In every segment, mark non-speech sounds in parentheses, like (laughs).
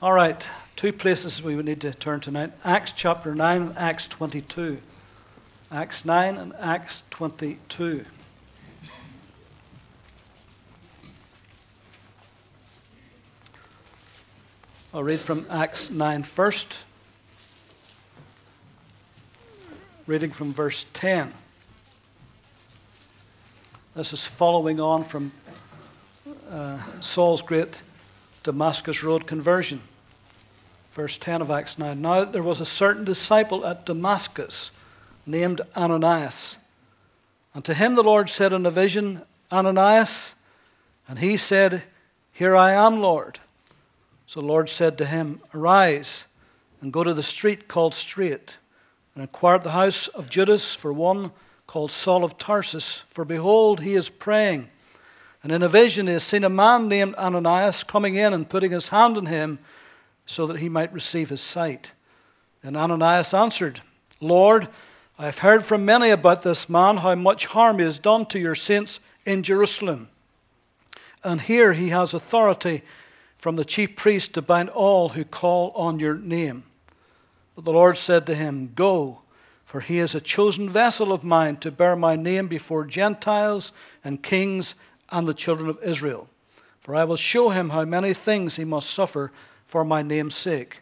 All right, two places we would need to turn tonight Acts chapter 9 and Acts 22. Acts 9 and Acts 22. I'll read from Acts 9 first, reading from verse 10. This is following on from uh, Saul's great Damascus Road conversion. Verse 10 of Acts 9. Now there was a certain disciple at Damascus named Ananias. And to him the Lord said in a vision, Ananias. And he said, Here I am, Lord. So the Lord said to him, Arise and go to the street called Straight, and inquire at the house of Judas for one called Saul of Tarsus, for behold, he is praying. And in a vision, he has seen a man named Ananias coming in and putting his hand on him so that he might receive his sight. And Ananias answered, Lord, I have heard from many about this man, how much harm he has done to your saints in Jerusalem. And here he has authority from the chief priest to bind all who call on your name. But the Lord said to him, Go, for he is a chosen vessel of mine to bear my name before Gentiles and kings and the children of Israel. For I will show him how many things he must suffer for my name's sake.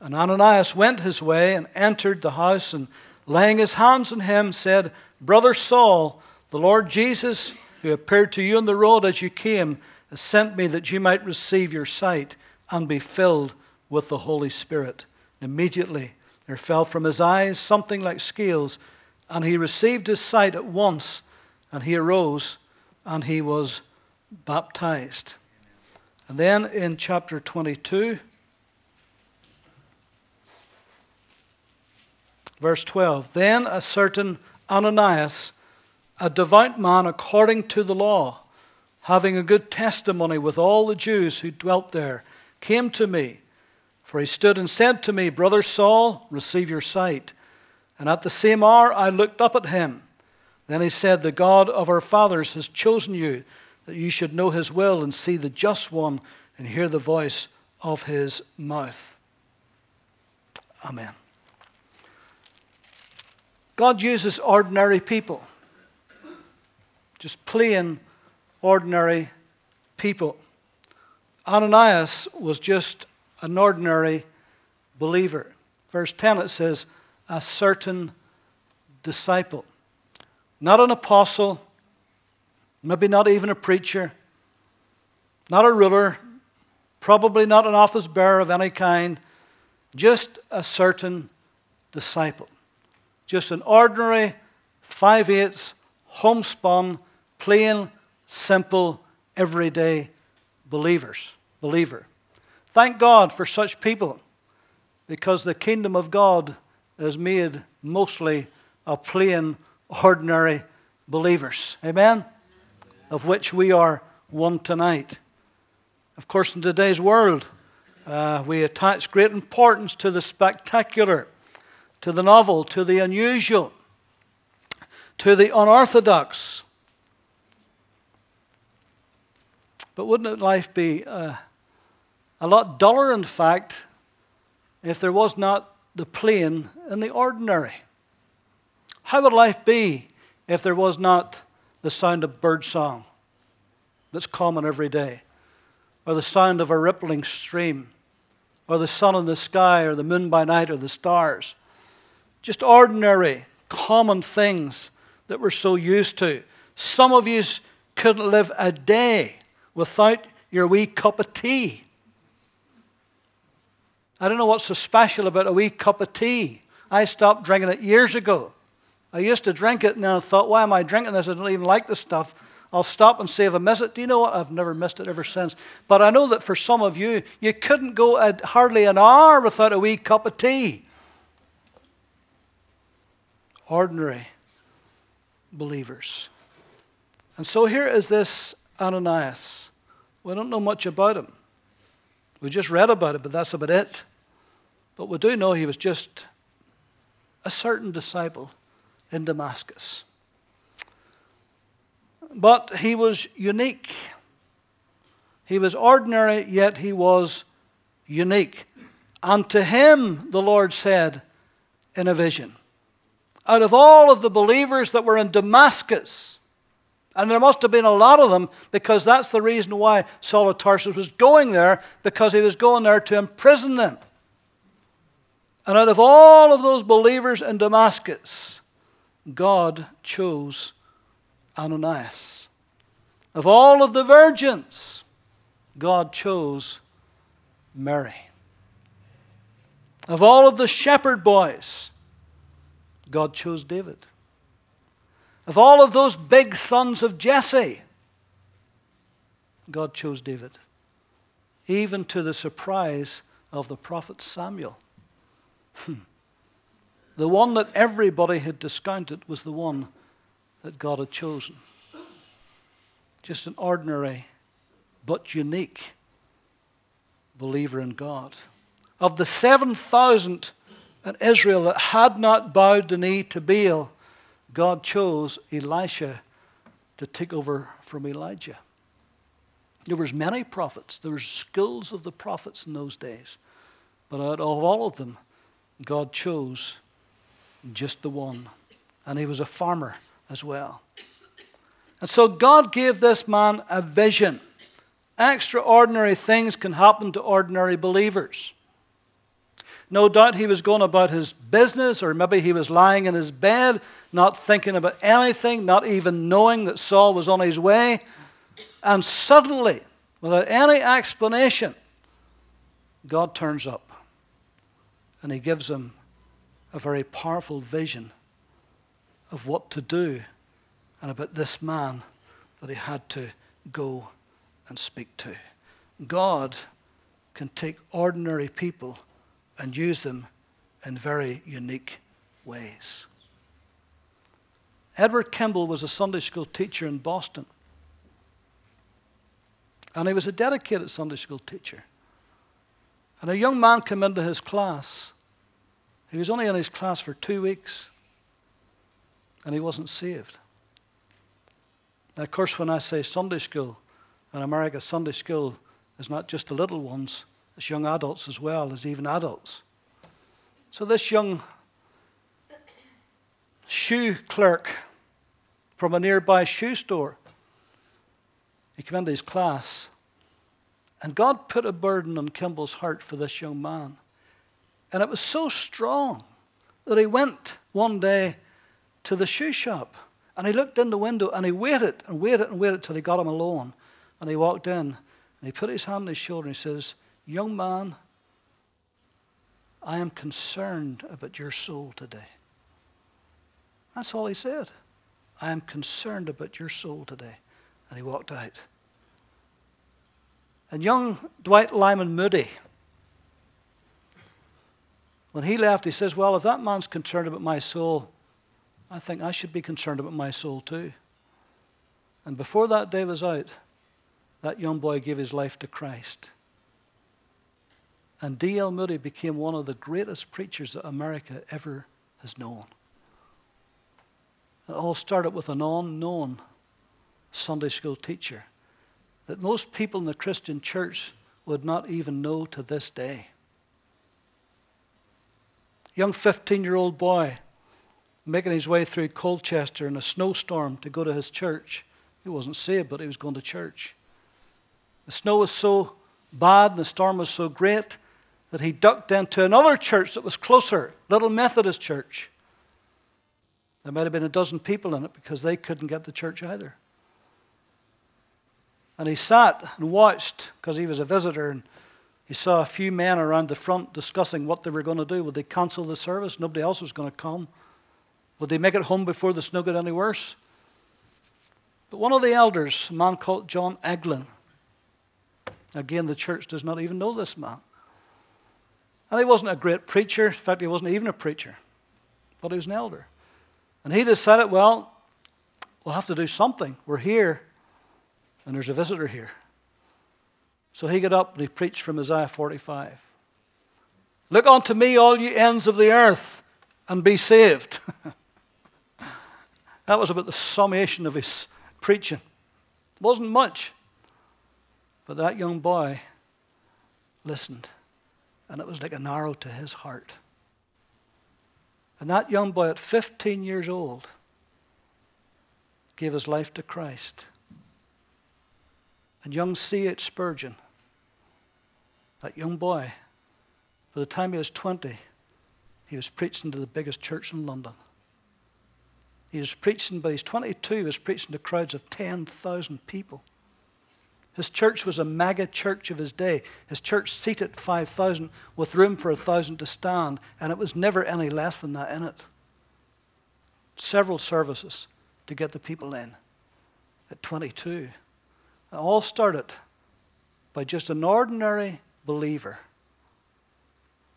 And Ananias went his way and entered the house, and laying his hands on him, said, Brother Saul, the Lord Jesus, who appeared to you on the road as you came, has sent me that you might receive your sight and be filled with the Holy Spirit. Immediately there fell from his eyes something like scales, and he received his sight at once, and he arose and he was baptized. And then in chapter 22, verse 12, then a certain Ananias, a devout man according to the law, having a good testimony with all the Jews who dwelt there, came to me. For he stood and said to me, Brother Saul, receive your sight. And at the same hour I looked up at him then he said, The God of our fathers has chosen you that you should know his will and see the just one and hear the voice of his mouth. Amen. God uses ordinary people, just plain, ordinary people. Ananias was just an ordinary believer. Verse 10 it says, a certain disciple not an apostle, maybe not even a preacher, not a ruler, probably not an office bearer of any kind, just a certain disciple. Just an ordinary, five eighths, homespun, plain, simple, everyday believers, believer. Thank God for such people because the kingdom of God is made mostly of plain, ordinary believers. Amen? Of which we are one tonight. Of course, in today's world, uh, we attach great importance to the spectacular, to the novel, to the unusual, to the unorthodox. But wouldn't life be uh, a lot duller, in fact, if there was not the plain and the ordinary? How would life be if there was not the sound of bird song that's common every day, or the sound of a rippling stream, or the sun in the sky, or the moon by night, or the stars? Just ordinary, common things that we're so used to. Some of you couldn't live a day without your wee cup of tea. I don't know what's so special about a wee cup of tea. I stopped drinking it years ago. I used to drink it and then I thought, why am I drinking this? I don't even like this stuff. I'll stop and see if I miss it. Do you know what? I've never missed it ever since. But I know that for some of you, you couldn't go a, hardly an hour without a wee cup of tea. Ordinary believers. And so here is this Ananias. We don't know much about him. We just read about it, but that's about it. But we do know he was just a certain disciple in Damascus. But he was unique. He was ordinary, yet he was unique. And to him, the Lord said in a vision, out of all of the believers that were in Damascus, and there must have been a lot of them because that's the reason why Saul of Tarsus was going there, because he was going there to imprison them. And out of all of those believers in Damascus, God chose Ananias. Of all of the virgins, God chose Mary. Of all of the shepherd boys, God chose David. Of all of those big sons of Jesse, God chose David. Even to the surprise of the prophet Samuel. Hmm. The one that everybody had discounted was the one that God had chosen. Just an ordinary but unique believer in God. Of the 7,000 in Israel that had not bowed the knee to Baal, God chose Elisha to take over from Elijah. There was many prophets. There were schools of the prophets in those days. But out of all of them, God chose just the one. And he was a farmer as well. And so God gave this man a vision. Extraordinary things can happen to ordinary believers. No doubt he was going about his business, or maybe he was lying in his bed, not thinking about anything, not even knowing that Saul was on his way. And suddenly, without any explanation, God turns up and he gives him a very powerful vision of what to do and about this man that he had to go and speak to. God can take ordinary people and use them in very unique ways. Edward Kimball was a Sunday school teacher in Boston. And he was a dedicated Sunday school teacher. And a young man came into his class. He was only in his class for two weeks, and he wasn't saved. Now, of course, when I say Sunday school, in America, Sunday school is not just the little ones, it's young adults as well as even adults. So this young shoe clerk from a nearby shoe store, he came into his class, and God put a burden on Kimball's heart for this young man. And it was so strong that he went one day to the shoe shop and he looked in the window and he waited and waited and waited till he got him alone. And he walked in and he put his hand on his shoulder and he says, Young man, I am concerned about your soul today. That's all he said. I am concerned about your soul today. And he walked out. And young Dwight Lyman Moody, when he left, he says, Well, if that man's concerned about my soul, I think I should be concerned about my soul too. And before that day was out, that young boy gave his life to Christ. And D.L. Moody became one of the greatest preachers that America ever has known. It all started with an unknown Sunday school teacher that most people in the Christian church would not even know to this day. Young 15 year old boy making his way through Colchester in a snowstorm to go to his church. He wasn't saved, but he was going to church. The snow was so bad and the storm was so great that he ducked into another church that was closer, little Methodist church. There might have been a dozen people in it because they couldn't get to church either. And he sat and watched because he was a visitor and he saw a few men around the front discussing what they were going to do. Would they cancel the service? Nobody else was going to come. Would they make it home before the snow got any worse? But one of the elders, a man called John Eglin, again, the church does not even know this man. And he wasn't a great preacher. In fact, he wasn't even a preacher, but he was an elder. And he decided, well, we'll have to do something. We're here, and there's a visitor here. So he got up and he preached from Isaiah 45. Look unto me, all ye ends of the earth, and be saved. (laughs) that was about the summation of his preaching. It wasn't much, but that young boy listened and it was like an arrow to his heart. And that young boy at 15 years old gave his life to Christ. And young C.H. Spurgeon, that young boy, by the time he was 20, he was preaching to the biggest church in London. He was preaching, but he's 22, he was preaching to crowds of 10,000 people. His church was a mega church of his day. His church seated 5,000 with room for 1,000 to stand, and it was never any less than that in it. Several services to get the people in at 22. It all started by just an ordinary believer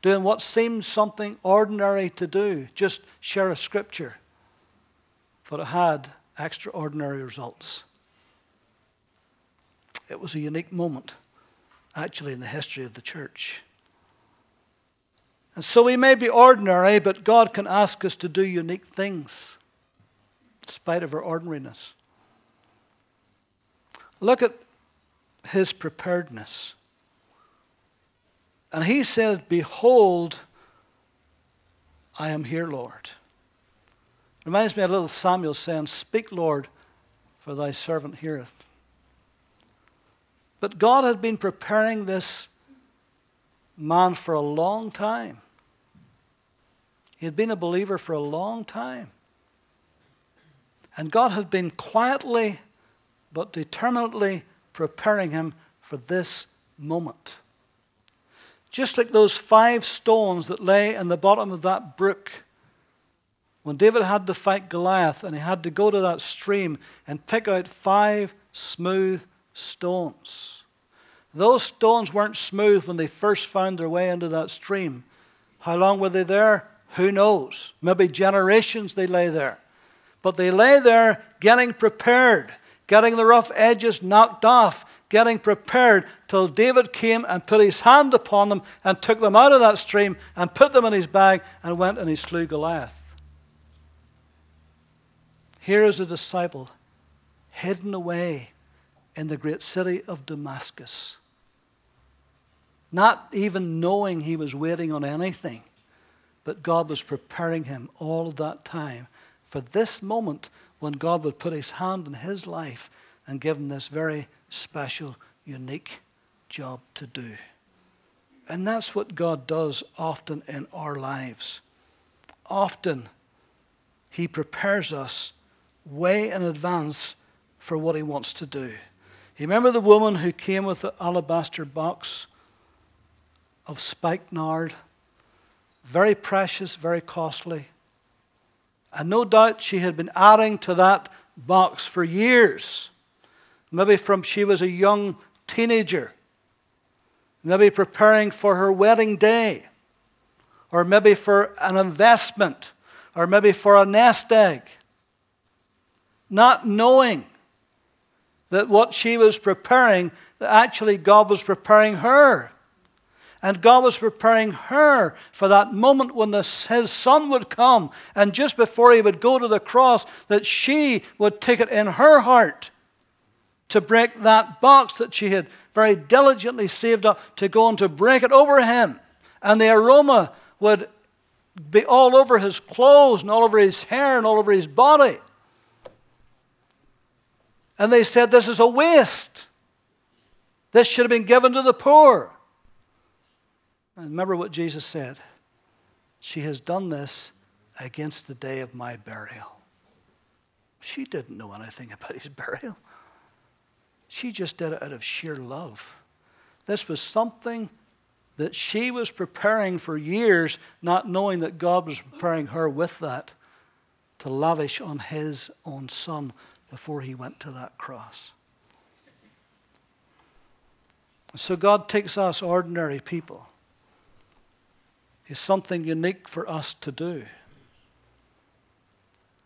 doing what seemed something ordinary to do, just share a scripture. But it had extraordinary results. It was a unique moment, actually, in the history of the church. And so we may be ordinary, but God can ask us to do unique things in spite of our ordinariness. Look at his preparedness. And he said, Behold, I am here, Lord. Reminds me of little Samuel saying, Speak, Lord, for thy servant heareth. But God had been preparing this man for a long time. He had been a believer for a long time. And God had been quietly but determinedly preparing him for this moment. Just like those five stones that lay in the bottom of that brook. When David had to fight Goliath and he had to go to that stream and pick out five smooth stones. Those stones weren't smooth when they first found their way into that stream. How long were they there? Who knows? Maybe generations they lay there. But they lay there getting prepared, getting the rough edges knocked off, getting prepared till David came and put his hand upon them and took them out of that stream and put them in his bag and went and he slew Goliath. Here is a disciple hidden away in the great city of Damascus, not even knowing he was waiting on anything, but God was preparing him all of that time for this moment when God would put his hand in his life and given this very special, unique job to do. And that's what God does often in our lives. Often, He prepares us way in advance for what He wants to do. You remember the woman who came with the alabaster box of spikenard? Very precious, very costly. And no doubt she had been adding to that box for years maybe from she was a young teenager, maybe preparing for her wedding day, or maybe for an investment, or maybe for a nest egg, not knowing that what she was preparing, that actually God was preparing her. And God was preparing her for that moment when the, his son would come, and just before he would go to the cross, that she would take it in her heart to break that box that she had very diligently saved up to go and to break it over him. And the aroma would be all over his clothes and all over his hair and all over his body. And they said, This is a waste. This should have been given to the poor. And remember what Jesus said She has done this against the day of my burial. She didn't know anything (laughs) about his burial. She just did it out of sheer love. This was something that she was preparing for years, not knowing that God was preparing her with that to lavish on his own son before he went to that cross. So God takes us ordinary people. He's something unique for us to do.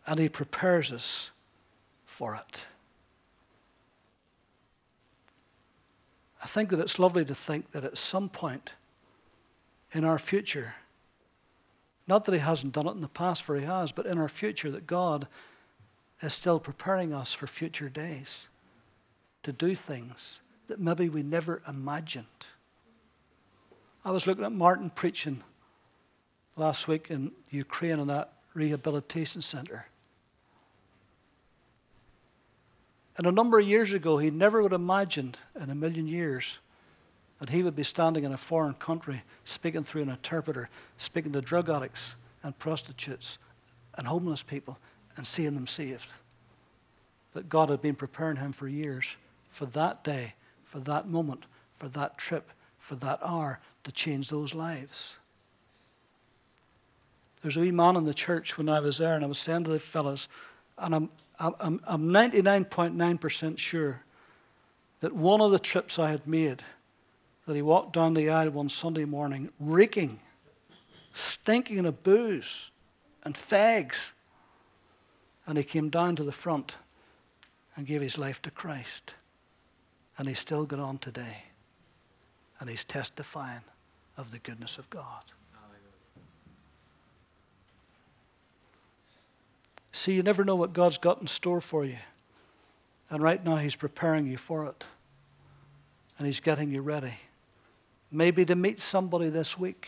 And he prepares us for it. I think that it's lovely to think that at some point in our future, not that He hasn't done it in the past, for He has, but in our future, that God is still preparing us for future days to do things that maybe we never imagined. I was looking at Martin preaching last week in Ukraine in that rehabilitation center. And a number of years ago, he never would have imagined in a million years that he would be standing in a foreign country speaking through an interpreter, speaking to drug addicts and prostitutes and homeless people and seeing them saved. That God had been preparing him for years for that day, for that moment, for that trip, for that hour to change those lives. There's a wee man in the church when I was there, and I was saying to the fellows, and I'm, I'm 99.9% sure that one of the trips I had made, that he walked down the aisle one Sunday morning, reeking, stinking of booze and fags, and he came down to the front and gave his life to Christ. And he's still got on today. And he's testifying of the goodness of God. See, you never know what God's got in store for you. And right now, He's preparing you for it. And He's getting you ready. Maybe to meet somebody this week.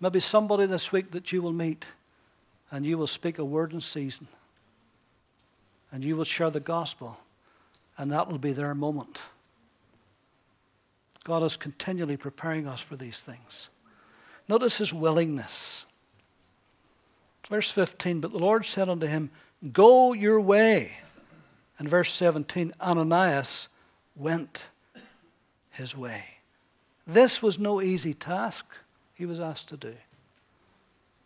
Maybe somebody this week that you will meet and you will speak a word in season. And you will share the gospel. And that will be their moment. God is continually preparing us for these things. Notice his willingness. Verse 15, but the Lord said unto him, Go your way. And verse 17, Ananias went his way. This was no easy task he was asked to do.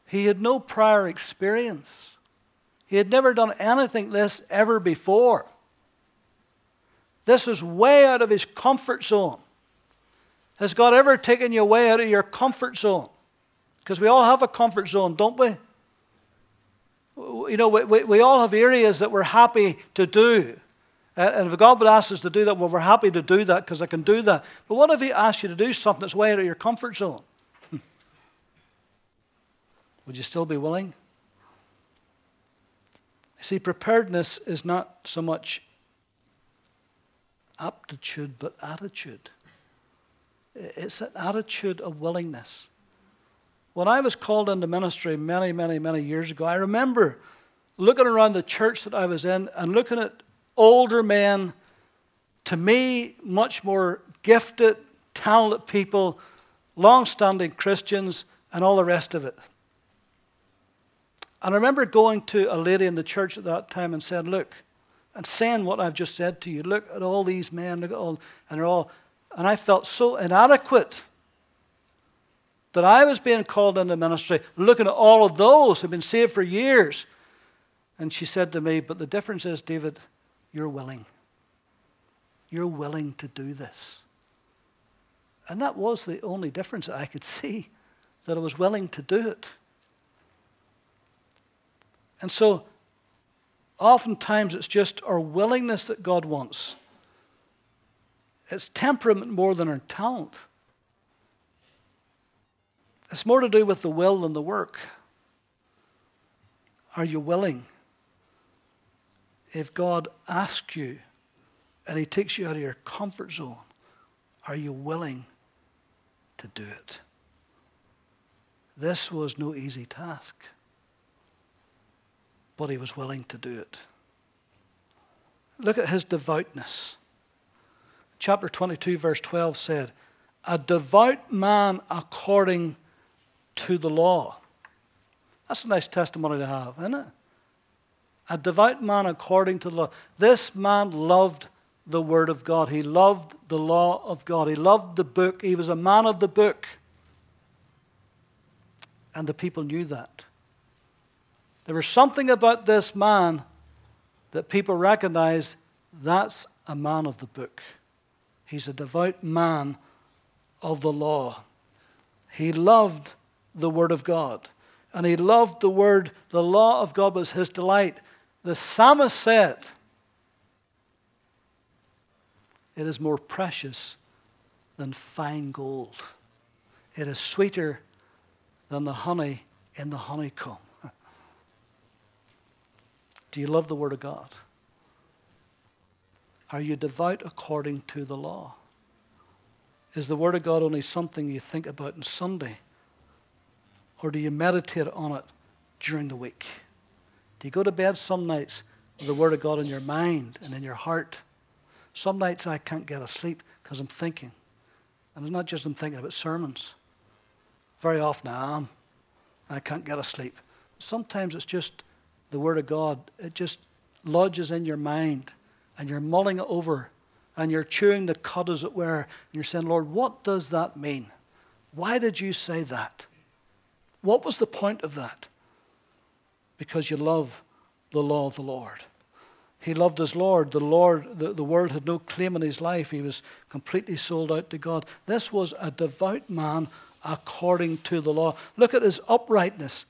He had no prior experience. He had never done anything this ever before. This was way out of his comfort zone. Has God ever taken you way out of your comfort zone? Because we all have a comfort zone, don't we? You know, we, we, we all have areas that we're happy to do. Uh, and if God would ask us to do that, well, we're happy to do that because I can do that. But what if He asked you to do something that's way out of your comfort zone? (laughs) would you still be willing? See, preparedness is not so much aptitude, but attitude. It's an attitude of willingness. When I was called into ministry many, many, many years ago, I remember looking around the church that I was in and looking at older men, to me, much more gifted, talented people, long standing Christians, and all the rest of it. And I remember going to a lady in the church at that time and saying, Look, and saying what I've just said to you, look at all these men, look at all, and they're all, and I felt so inadequate that I was being called into ministry, looking at all of those who've been saved for years. And she said to me, But the difference is, David, you're willing. You're willing to do this. And that was the only difference that I could (laughs) see, that I was willing to do it. And so, oftentimes, it's just our willingness that God wants. It's temperament more than our talent. It's more to do with the will than the work. Are you willing? If God asks you and He takes you out of your comfort zone, are you willing to do it? This was no easy task, but he was willing to do it. Look at his devoutness. Chapter 22, verse 12 said, A devout man according to the law. That's a nice testimony to have, isn't it? A devout man according to the law. This man loved the Word of God. He loved the law of God. He loved the book. He was a man of the book. And the people knew that. There was something about this man that people recognized that's a man of the book. He's a devout man of the law. He loved the Word of God. And he loved the Word. The law of God was his delight. The psalmist said, It is more precious than fine gold. It is sweeter than the honey in the honeycomb. (laughs) Do you love the Word of God? Are you devout according to the law? Is the Word of God only something you think about on Sunday? Or do you meditate on it during the week? Do you go to bed some nights with the Word of God in your mind and in your heart? Some nights I can't get asleep because I'm thinking. And it's not just I'm thinking about sermons. Very often I am. and I can't get asleep. Sometimes it's just the Word of God. It just lodges in your mind and you're mulling it over and you're chewing the cud, as it were, and you're saying, Lord, what does that mean? Why did you say that? What was the point of that? Because you love the law of the Lord. He loved his Lord. The Lord, the, the world had no claim on his life. He was completely sold out to God. This was a devout man according to the law. Look at his uprightness.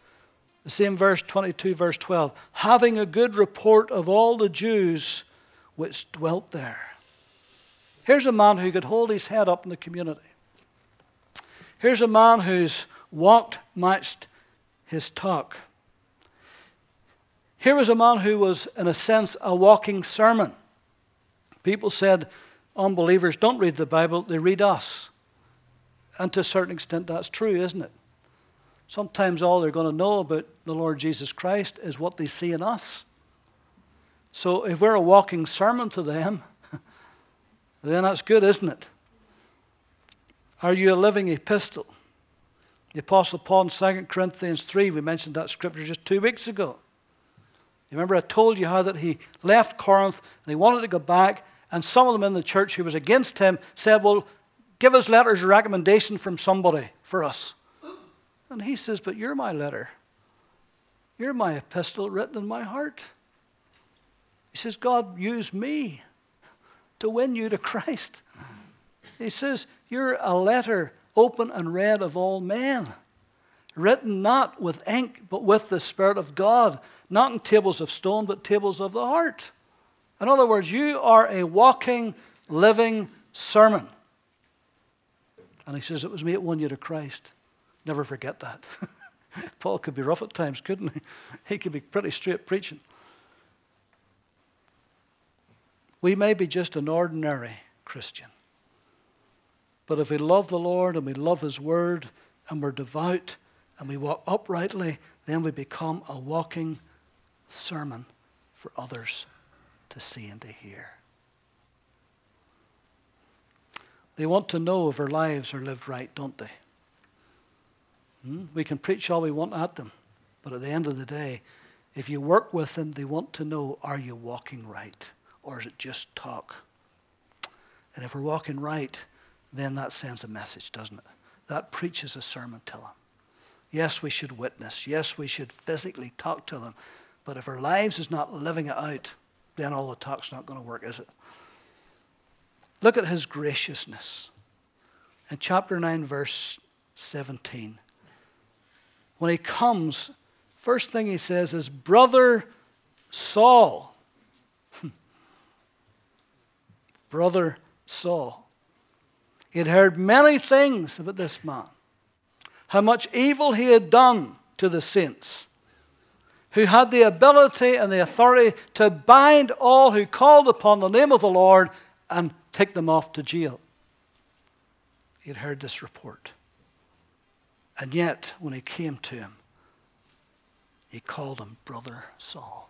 The same verse 22, verse 12. Having a good report of all the Jews which dwelt there. Here's a man who could hold his head up in the community. Here's a man whose walk matched his talk. Here was a man who was, in a sense, a walking sermon. People said unbelievers don't read the Bible, they read us. And to a certain extent, that's true, isn't it? Sometimes all they're going to know about the Lord Jesus Christ is what they see in us. So if we're a walking sermon to them, (laughs) then that's good, isn't it? Are you a living epistle? The Apostle Paul in 2 Corinthians 3, we mentioned that scripture just two weeks ago. You remember I told you how that he left Corinth and he wanted to go back, and some of them in the church who was against him said, Well, give us letters of recommendation from somebody for us. And he says, But you're my letter. You're my epistle written in my heart. He says, God used me to win you to (laughs) Christ. He says, You're a letter open and read of all men, written not with ink, but with the Spirit of God, not in tables of stone, but tables of the heart. In other words, you are a walking, living sermon. And he says, It was me that won you to Christ. Never forget that. (laughs) Paul could be rough at times, couldn't he? He could be pretty straight preaching. We may be just an ordinary Christian. But if we love the Lord and we love His Word and we're devout and we walk uprightly, then we become a walking sermon for others to see and to hear. They want to know if our lives are lived right, don't they? Hmm? We can preach all we want at them, but at the end of the day, if you work with them, they want to know are you walking right or is it just talk? And if we're walking right, then that sends a message, doesn't it? That preaches a sermon to them. Yes, we should witness. Yes, we should physically talk to them. But if our lives is not living it out, then all the talk's not going to work, is it? Look at his graciousness. In chapter 9, verse 17, when he comes, first thing he says is, Brother Saul. (laughs) Brother Saul. He had heard many things about this man, how much evil he had done to the saints, who had the ability and the authority to bind all who called upon the name of the Lord and take them off to jail. He had heard this report. And yet, when he came to him, he called him Brother Saul.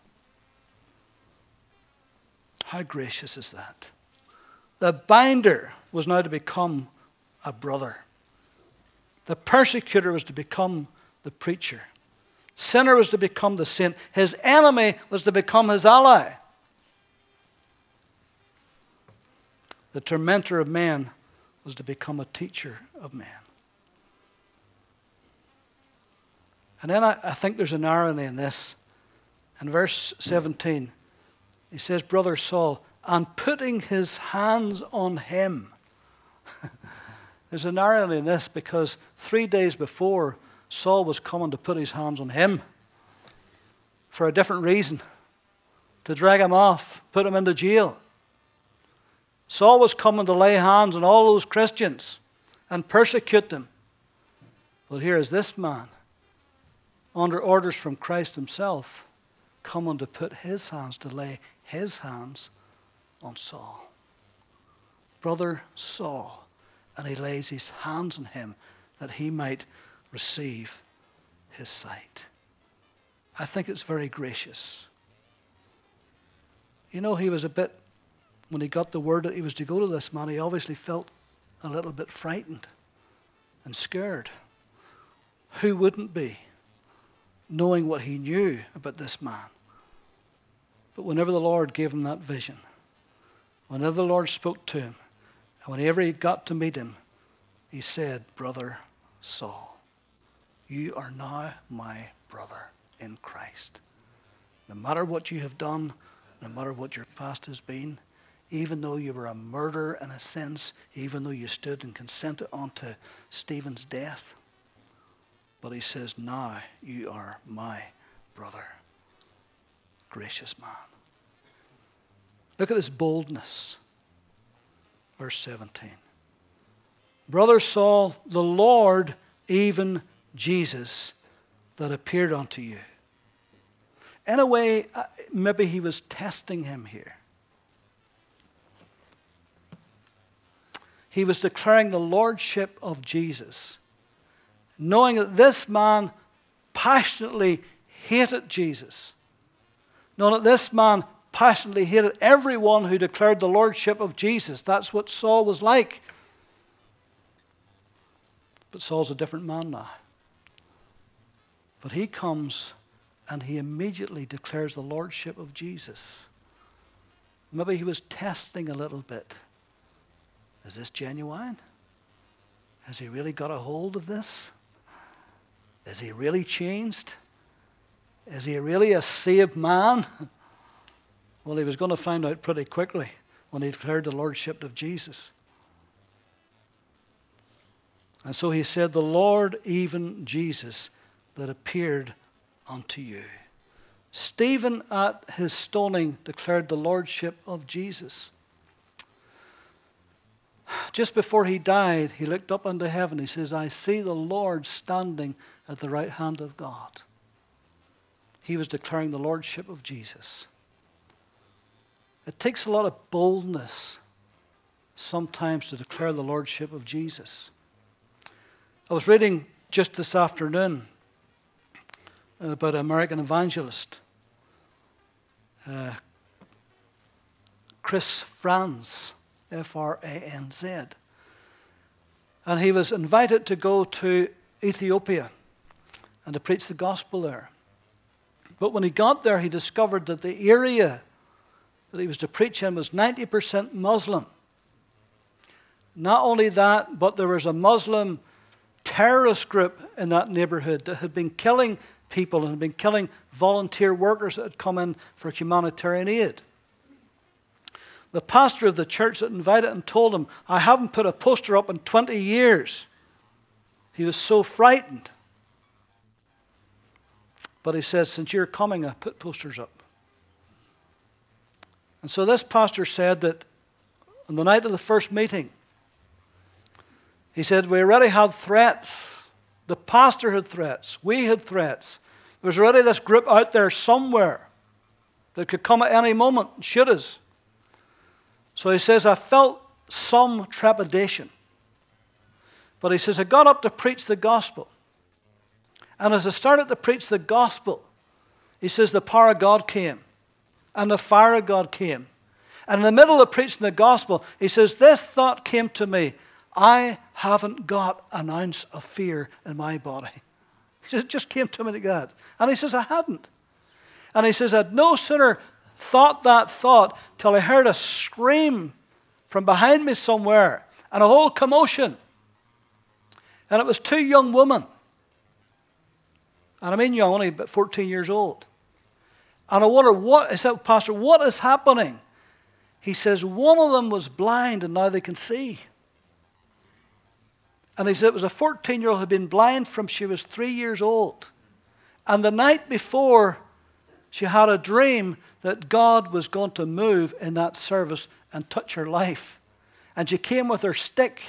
How gracious is that? The binder was now to become a brother. The persecutor was to become the preacher. Sinner was to become the saint. His enemy was to become his ally. The tormentor of man was to become a teacher of man. And then I, I think there's an irony in this. In verse 17, he says, Brother Saul, and putting his hands on him. (laughs) There's an irony in this because three days before, Saul was coming to put his hands on him for a different reason to drag him off, put him into jail. Saul was coming to lay hands on all those Christians and persecute them. But here is this man, under orders from Christ himself, coming to put his hands, to lay his hands on Saul. Brother Saul. and he lays his hands on him that he might receive his sight. I think it's very gracious. You know, he was a bit, when he got the word that he was to go to this man, he obviously felt a little bit frightened and scared. Who wouldn't be, knowing what he knew about this man? But whenever the Lord gave him that vision, whenever the Lord spoke to him, and whenever he got to meet him, he said, Brother Saul, you are now my brother in Christ. No matter what you have done, no matter what your past has been, even though you were a murderer in a sense, even though you stood and consented unto Stephen's death, but he says, Now you are my brother. Gracious man. Look at this boldness. Verse 17. Brother Saul, the Lord, even Jesus, that appeared unto you. In a way, uh, maybe he was testing him here. He was declaring the lordship of Jesus, knowing that this man passionately hated Jesus, knowing that this man passionately hated everyone who declared the lordship of Jesus. That's what Saul was like. But Saul's a different man now. But he comes and he immediately declares the lordship of Jesus. Maybe he was testing a little bit. Is this genuine? Has he really got a hold of this? Is he really changed? Is he really a saved man? (laughs) Well, he was going to find out pretty quickly when he declared the lordship of Jesus. And so he said, The Lord, even Jesus, that appeared unto you. Stephen, at his stoning, declared the lordship of Jesus. Just before he died, he looked up into heaven. He says, I see the Lord standing at the right hand of God. He was declaring the lordship of Jesus. It takes a lot of boldness sometimes to declare the lordship of Jesus. I was reading just this afternoon about an American evangelist, uh, Chris Franz, F R A N Z. And he was invited to go to Ethiopia and to preach the gospel there. But when he got there, he discovered that the area that he was to preach in was 90% Muslim. Not only that, but there was a Muslim terrorist group in that neighborhood that had been killing people and had been killing volunteer workers that had come in for humanitarian aid. The pastor of the church that invited him told him, I haven't put a poster up in 20 years. He was so frightened. But he says, Since you're coming, I put posters up. And so this pastor said that on the night of the first meeting, he said, We already had threats. The pastor had threats. We had threats. There was already this group out there somewhere that could come at any moment and shoot us. So he says, I felt some trepidation. But he says, I got up to preach the gospel. And as I started to preach the gospel, he says, the power of God came and the fire of God came. And in the middle of preaching the gospel, he says, This thought came to me I haven't got an ounce of fear in my body. (laughs) It just came to me like that. And he says, I hadn't. And he says, I'd no sooner thought that thought till I heard a scream from behind me somewhere and a whole commotion. And it was two young women. And I mean young, only about 14 years old. And I wonder, what is that, Pastor? What is happening? He says, one of them was blind and now they can see. And he said it was a 14 year old who had been blind from she was three years old. And the night before, she had a dream that God was going to move in that service and touch her life. And she came with her stick.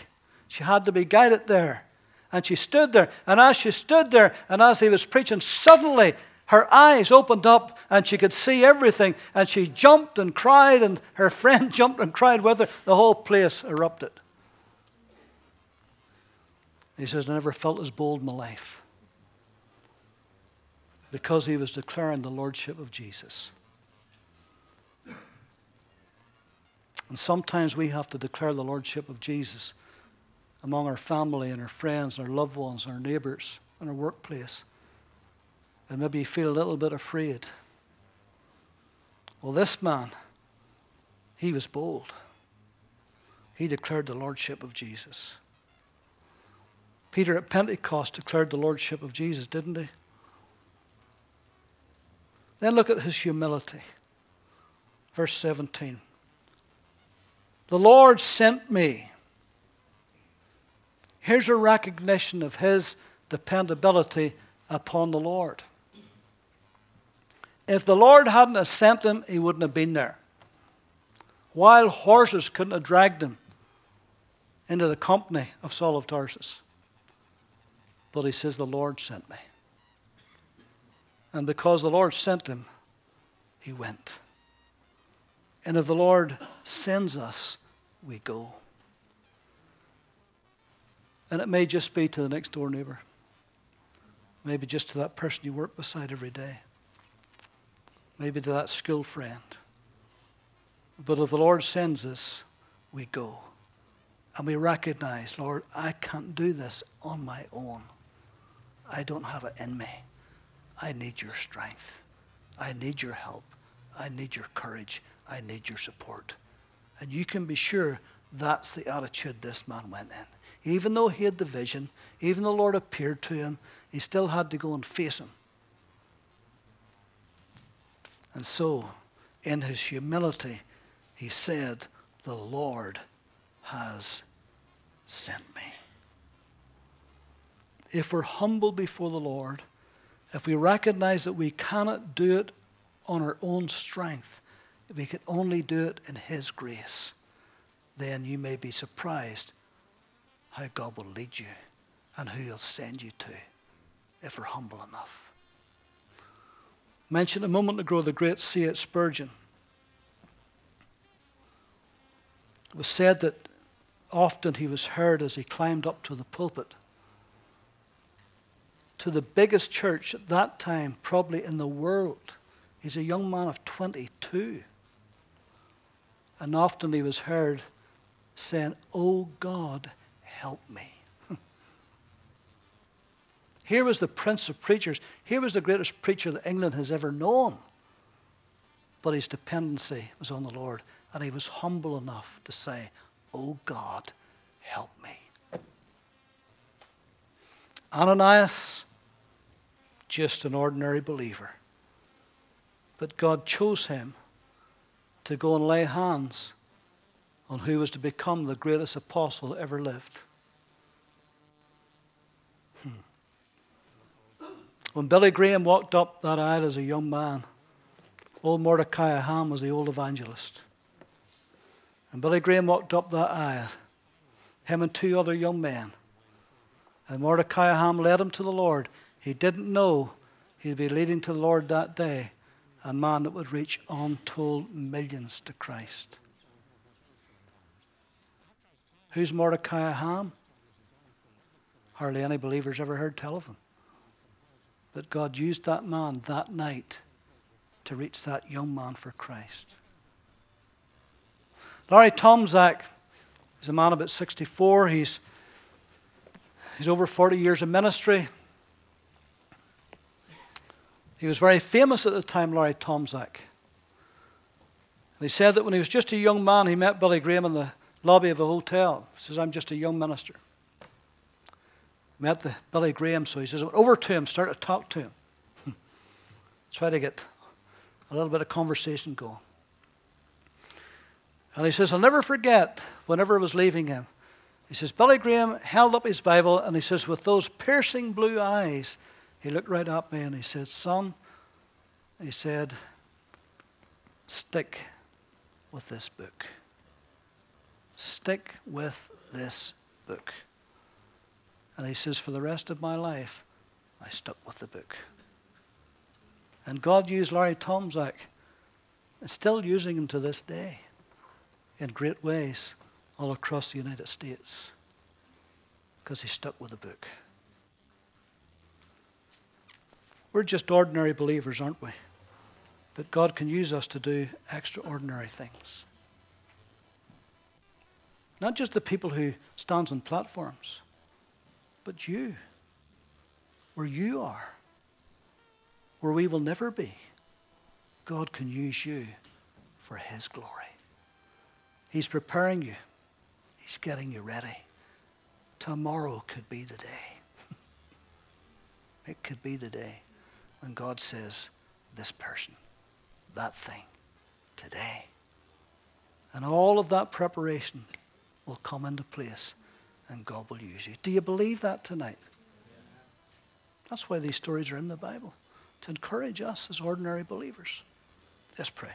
She had to be guided there. And she stood there. And as she stood there, and as he was preaching, suddenly her eyes opened up and she could see everything. And she jumped and cried, and her (laughs) friend jumped and cried with her. The whole place erupted. He says, I never felt as bold in my life because he was declaring the lordship of Jesus. And sometimes we have to declare the lordship of Jesus among our family and our friends and our loved ones and our neighbors and our workplace. And maybe you feel a little bit afraid. Well, this man, he was bold. He declared the lordship of Jesus. Peter at Pentecost declared the lordship of Jesus, didn't he? Then look at his humility. Verse 17. The Lord sent me. Here's a recognition of his dependability upon the Lord. If the Lord hadn't sent him, he wouldn't have been there. Wild horses couldn't have dragged him into the company of Saul of Tarsus. But he says, The Lord sent me. And because the Lord sent him, he went. And if the Lord sends us, we go. And it may just be to the next door neighbor, maybe just to that person you work beside every day, maybe to that school friend. But if the Lord sends us, we go. And we recognize, Lord, I can't do this on my own. I don't have it in me. I need your strength. I need your help. I need your courage. I need your support. And you can be sure that's the attitude this man went in. Even though he had the vision, even the Lord appeared to him, he still had to go and face him. And so, in his humility, he said, The Lord has sent me. If we're humble before the Lord, if we recognize that we cannot do it on our own strength, if we can only do it in His grace, then you may be surprised how God will lead you and who He'll send you to if we're humble enough. Mentioned a moment ago the great C.H. Spurgeon. It was said that often he was heard as he climbed up to the pulpit to the biggest church at that time, probably in the world. He's a young man of 22. And often he was heard saying, Oh God, help me. Here was the prince of preachers. Here was the greatest preacher that England has ever known. But his dependency was on the Lord. And he was humble enough to say, Oh God, help me. Ananias just an ordinary believer. But God chose him to go and lay hands on who was to become the greatest apostle that ever lived. When Billy Graham walked up that aisle as a young man, old Mordecai Ham was the old evangelist. And Billy Graham walked up that aisle, him and two other young men. And Mordecai Ham led him to the Lord. He didn't know he'd be leading to the Lord that day a man that would reach untold millions to Christ. Who's Mordecai Ham? Hardly any believers ever heard tell of him. But God used that man that night to reach that young man for Christ. Larry Tomczak is a man about 64. He's, he's over 40 years of ministry. He was very famous at the time, Larry Tomczak. They said that when he was just a young man, he met Billy Graham in the lobby of a hotel. He says, I'm just a young minister. Met the Billy Graham, so he says, I went over to him, started to talk to him. (laughs) Try to get a little bit of conversation going. And he says, I'll never forget whenever I was leaving him. He says, Billy Graham held up his Bible and he says, with those piercing blue eyes, he looked right at me and he said, Son, he said, stick with this book. Stick with this book. And he says, For the rest of my life, I stuck with the book. And God used Larry Tomczak, and still using him to this day in great ways all across the United States. because he stuck with the book. We're just ordinary believers, aren't we? But God can use us to do extraordinary things. Not just the people who stands on platforms, but you, where you are, where we will never be. God can use you for His glory. He's preparing you. He's getting you ready. Tomorrow could be the day. (laughs) it could be the day when God says, this person, that thing, today. And all of that preparation will come into place and God will use you. Do you believe that tonight? That's why these stories are in the Bible, to encourage us as ordinary believers. Let's pray.